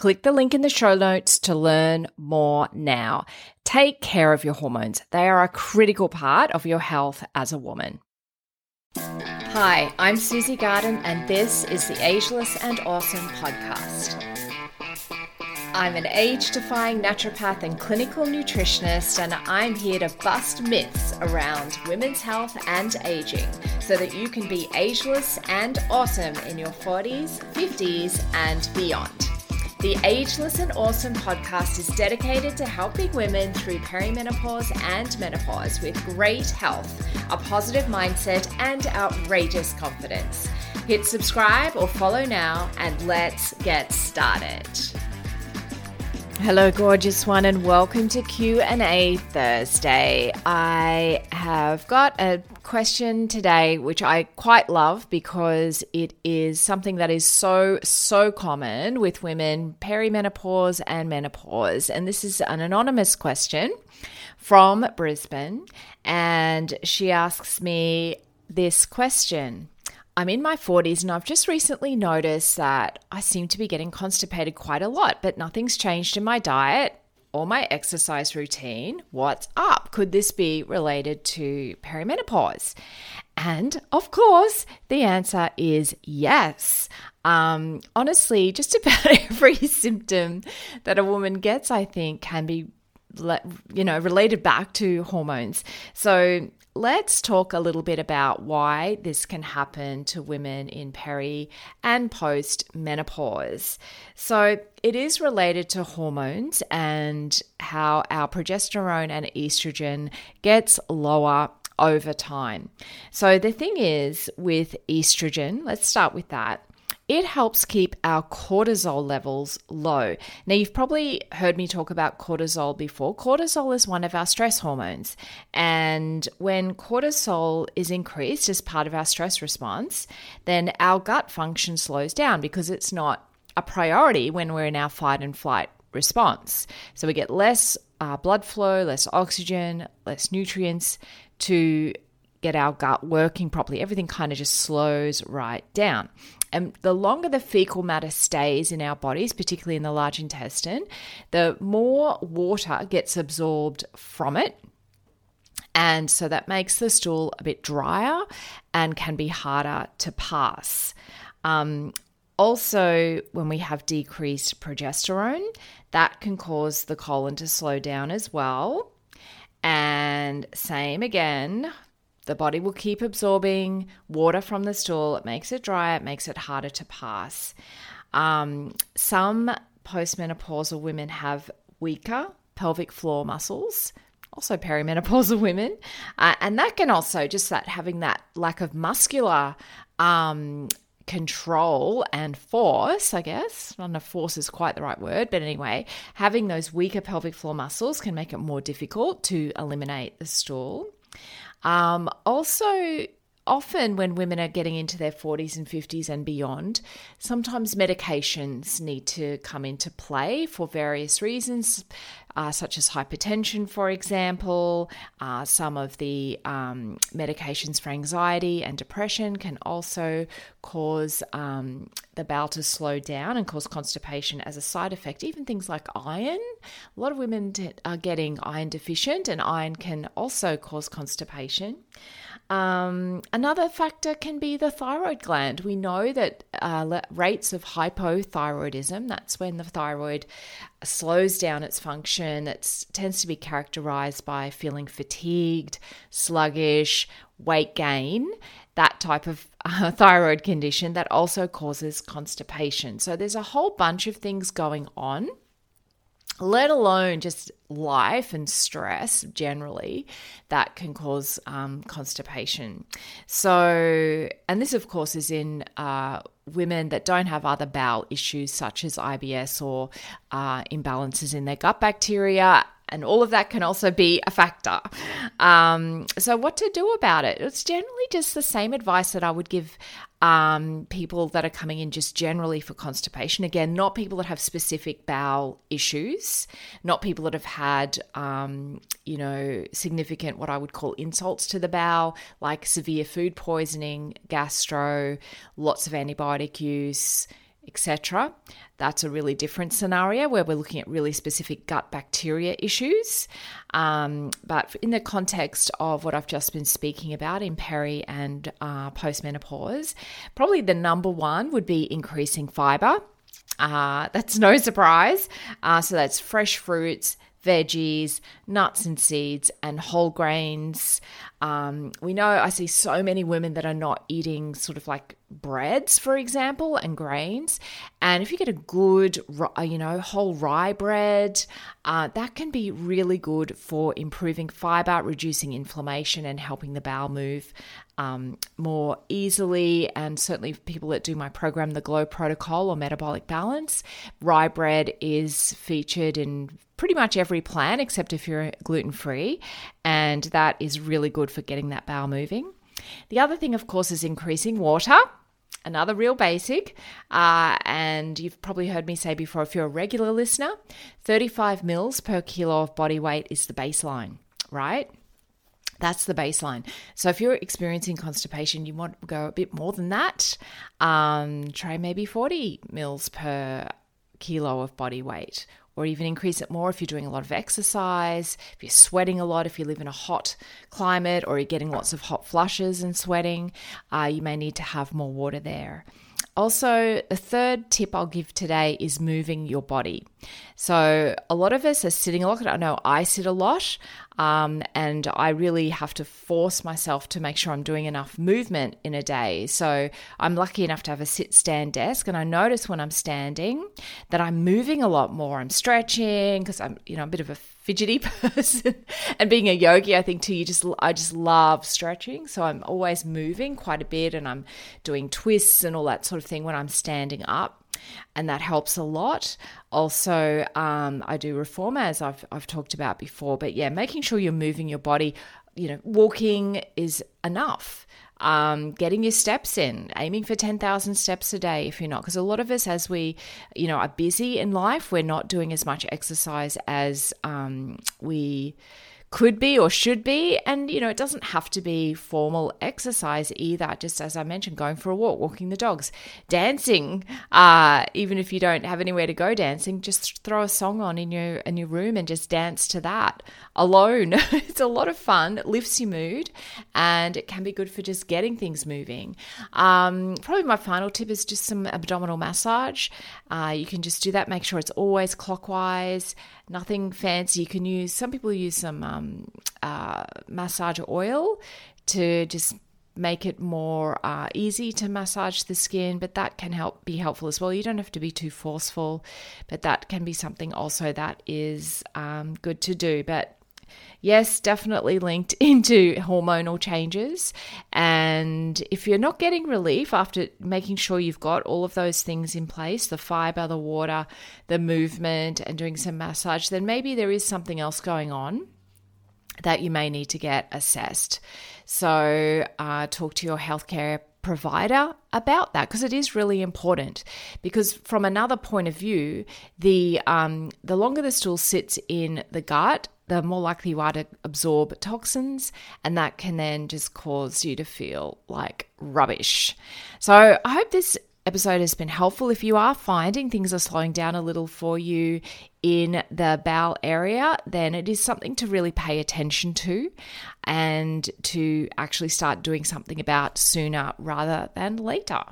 Click the link in the show notes to learn more now. Take care of your hormones, they are a critical part of your health as a woman. Hi, I'm Susie Garden, and this is the Ageless and Awesome podcast. I'm an age defying naturopath and clinical nutritionist, and I'm here to bust myths around women's health and aging so that you can be ageless and awesome in your 40s, 50s, and beyond. The Ageless and Awesome podcast is dedicated to helping women through perimenopause and menopause with great health, a positive mindset, and outrageous confidence. Hit subscribe or follow now, and let's get started. Hello, gorgeous one, and welcome to Q and A Thursday. I have got a question today, which I quite love because it is something that is so so common with women perimenopause and menopause, and this is an anonymous question from Brisbane, and she asks me this question. I'm in my 40s and I've just recently noticed that I seem to be getting constipated quite a lot, but nothing's changed in my diet or my exercise routine. What's up? Could this be related to perimenopause? And of course, the answer is yes. Um, honestly, just about every symptom that a woman gets, I think, can be you know related back to hormones so let's talk a little bit about why this can happen to women in peri and post menopause. So, it is related to hormones and how our progesterone and estrogen gets lower over time. So, the thing is with estrogen, let's start with that it helps keep our cortisol levels low. Now, you've probably heard me talk about cortisol before. Cortisol is one of our stress hormones. And when cortisol is increased as part of our stress response, then our gut function slows down because it's not a priority when we're in our fight and flight response. So we get less uh, blood flow, less oxygen, less nutrients to get our gut working properly. Everything kind of just slows right down. And the longer the fecal matter stays in our bodies, particularly in the large intestine, the more water gets absorbed from it. And so that makes the stool a bit drier and can be harder to pass. Um, also, when we have decreased progesterone, that can cause the colon to slow down as well. And same again, the body will keep absorbing water from the stool. It makes it dry, it makes it harder to pass. Um, some postmenopausal women have weaker pelvic floor muscles, also perimenopausal women. Uh, and that can also, just that having that lack of muscular um, control and force, I guess. I don't know if force is quite the right word, but anyway, having those weaker pelvic floor muscles can make it more difficult to eliminate the stool. Um, also, often when women are getting into their 40s and 50s and beyond, sometimes medications need to come into play for various reasons uh, such as hypertension, for example. Uh, some of the um, medications for anxiety and depression can also cause um, the bowel to slow down and cause constipation as a side effect. Even things like iron. A lot of women are getting iron deficient, and iron can also cause constipation. Um, another factor can be the thyroid gland. We know that uh, rates of hypothyroidism, that's when the thyroid slows down its function, it tends to be characterized by feeling fatigued, sluggish, weight gain, that type of uh, thyroid condition that also causes constipation. So there's a whole bunch of things going on let alone just life and stress generally that can cause um, constipation. So, and this, of course, is in uh, women that don't have other bowel issues such as IBS or uh, imbalances in their gut bacteria. And all of that can also be a factor. Um, so, what to do about it? It's generally just the same advice that I would give um, people that are coming in just generally for constipation. Again, not people that have specific bowel issues, not people that have had, um, you know, significant what I would call insults to the bowel, like severe food poisoning, gastro, lots of antibiotic use, etc. That's a really different scenario where we're looking at really specific gut bacteria issues. Um, but in the context of what I've just been speaking about in peri and uh, postmenopause, probably the number one would be increasing fiber. Uh, that's no surprise. Uh, so that's fresh fruits, veggies, nuts and seeds, and whole grains. Um, we know I see so many women that are not eating sort of like breads, for example, and grains. And if you get a good, uh, you know, whole rye bread, uh, that can be really good for improving fiber, reducing inflammation, and helping the bowel move um, more easily. And certainly, people that do my program, the Glow Protocol or Metabolic Balance, rye bread is featured in pretty much every plan except if you're gluten free. And that is really good for getting that bowel moving. The other thing, of course, is increasing water another real basic. Uh, and you've probably heard me say before, if you're a regular listener, 35 mils per kilo of body weight is the baseline, right? That's the baseline. So if you're experiencing constipation, you want to go a bit more than that. Um, try maybe 40 mils per kilo of body weight or even increase it more if you're doing a lot of exercise, if you're sweating a lot, if you live in a hot climate, or you're getting lots of hot flushes and sweating, uh, you may need to have more water there. Also, the third tip I'll give today is moving your body. So, a lot of us are sitting a lot. I know I sit a lot, um, and I really have to force myself to make sure I'm doing enough movement in a day. So, I'm lucky enough to have a sit stand desk, and I notice when I'm standing that I'm moving a lot more. I'm stretching because I'm, you know, a bit of a fidgety person and being a yogi i think too you just i just love stretching so i'm always moving quite a bit and i'm doing twists and all that sort of thing when i'm standing up and that helps a lot. Also, um, I do reformer as I've I've talked about before, but yeah, making sure you're moving your body. You know, walking is enough um, getting your steps in, aiming for 10,000 steps a day if you're not. Because a lot of us, as we, you know, are busy in life, we're not doing as much exercise as um, we could be or should be. And, you know, it doesn't have to be formal exercise either. Just as I mentioned, going for a walk, walking the dogs, dancing. Uh, even if you don't have anywhere to go dancing, just throw a song on in your in your room and just dance to that alone. it's a lot of fun. It lifts your mood, and it can be good for just getting things moving. Um, probably my final tip is just some abdominal massage. Uh, you can just do that. Make sure it's always clockwise nothing fancy. You can use, some people use some um, uh, massage oil to just make it more uh, easy to massage the skin, but that can help be helpful as well. You don't have to be too forceful, but that can be something also that is um, good to do. But yes, definitely linked into hormonal changes. And if you're not getting relief after making sure you've got all of those things in place the fiber, the water, the movement, and doing some massage then maybe there is something else going on that you may need to get assessed. So, uh, talk to your healthcare provider about that because it is really important. Because from another point of view, the um, the longer the stool sits in the gut, the more likely you are to absorb toxins, and that can then just cause you to feel like rubbish. So, I hope this episode has been helpful. If you are finding things are slowing down a little for you in the bowel area, then it is something to really pay attention to and to actually start doing something about sooner rather than later.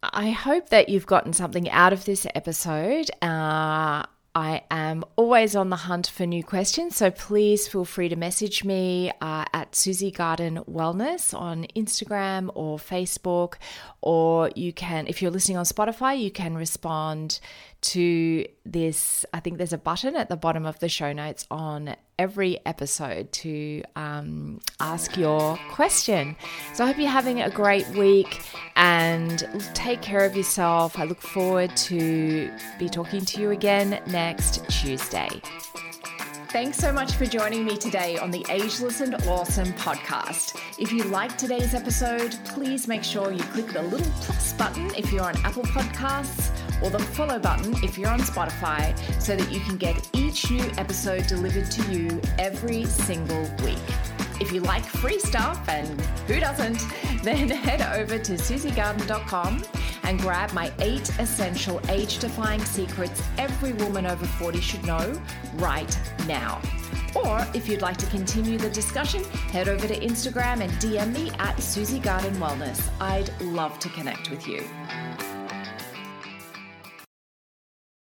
I hope that you've gotten something out of this episode. Uh, I am always on the hunt for new questions, so please feel free to message me uh, at Susie Garden Wellness on Instagram or Facebook, or you can, if you're listening on Spotify, you can respond to this. I think there's a button at the bottom of the show notes on every episode to um, ask your question. So I hope you're having a great week and take care of yourself. I look forward to be talking to you again next Tuesday. Thanks so much for joining me today on the Ageless and Awesome podcast. If you liked today's episode, please make sure you click the little plus button if you're on Apple Podcasts or the follow button if you're on Spotify so that you can get each new episode delivered to you every single week. If you like free stuff, and who doesn't, then head over to susiegarden.com and grab my eight essential age defying secrets every woman over 40 should know right now. Or if you'd like to continue the discussion, head over to Instagram and DM me at Susie Garden Wellness. I'd love to connect with you.